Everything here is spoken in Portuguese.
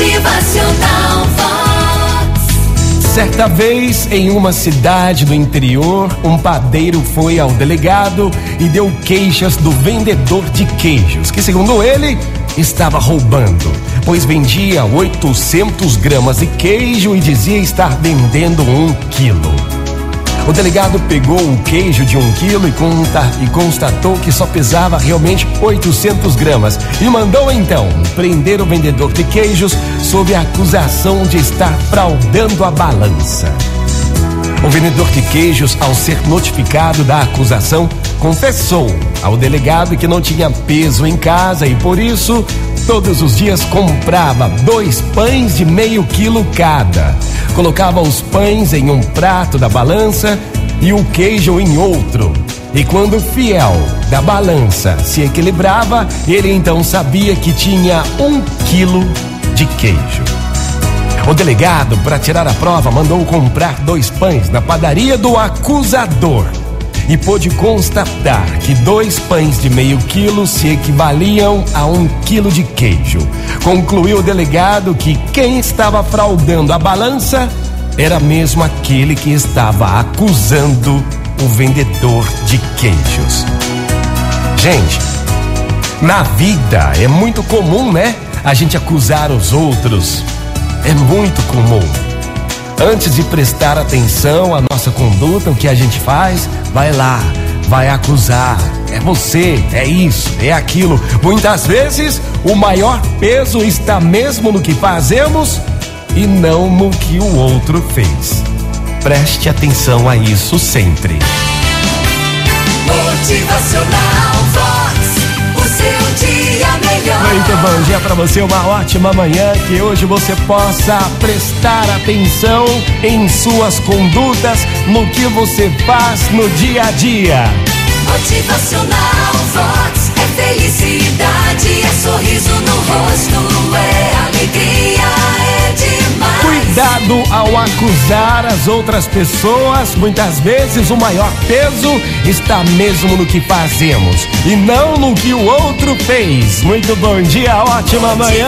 Motivacional Vox. Certa vez, em uma cidade do interior, um padeiro foi ao delegado e deu queixas do vendedor de queijos, que, segundo ele, estava roubando, pois vendia 800 gramas de queijo e dizia estar vendendo um quilo. O delegado pegou o queijo de um quilo e, e constatou que só pesava realmente 800 gramas e mandou então prender o vendedor de queijos sob a acusação de estar fraudando a balança. O vendedor de queijos, ao ser notificado da acusação, confessou ao delegado que não tinha peso em casa e por isso todos os dias comprava dois pães de meio quilo cada. Colocava os pães em um prato da balança e o queijo em outro. E quando o fiel da balança se equilibrava, ele então sabia que tinha um quilo de queijo. O delegado, para tirar a prova, mandou comprar dois pães na padaria do acusador e pôde constatar que dois pães de meio quilo se equivaliam a um quilo de queijo. Concluiu o delegado que quem estava fraudando a balança era mesmo aquele que estava acusando o vendedor de queijos. Gente, na vida é muito comum, né? A gente acusar os outros. É muito comum. Antes de prestar atenção à nossa conduta, o que a gente faz, vai lá, vai acusar. É você, é isso, é aquilo. Muitas vezes o maior peso está mesmo no que fazemos e não no que o outro fez. Preste atenção a isso sempre. Motivacional Muito bom dia para você, uma ótima manhã. Que hoje você possa prestar atenção em suas condutas, no que você faz no dia a dia. Motivacional Vox. É felicidade, é Cuidado ao acusar as outras pessoas. Muitas vezes o maior peso está mesmo no que fazemos e não no que o outro fez. Muito bom dia, ótima manhã.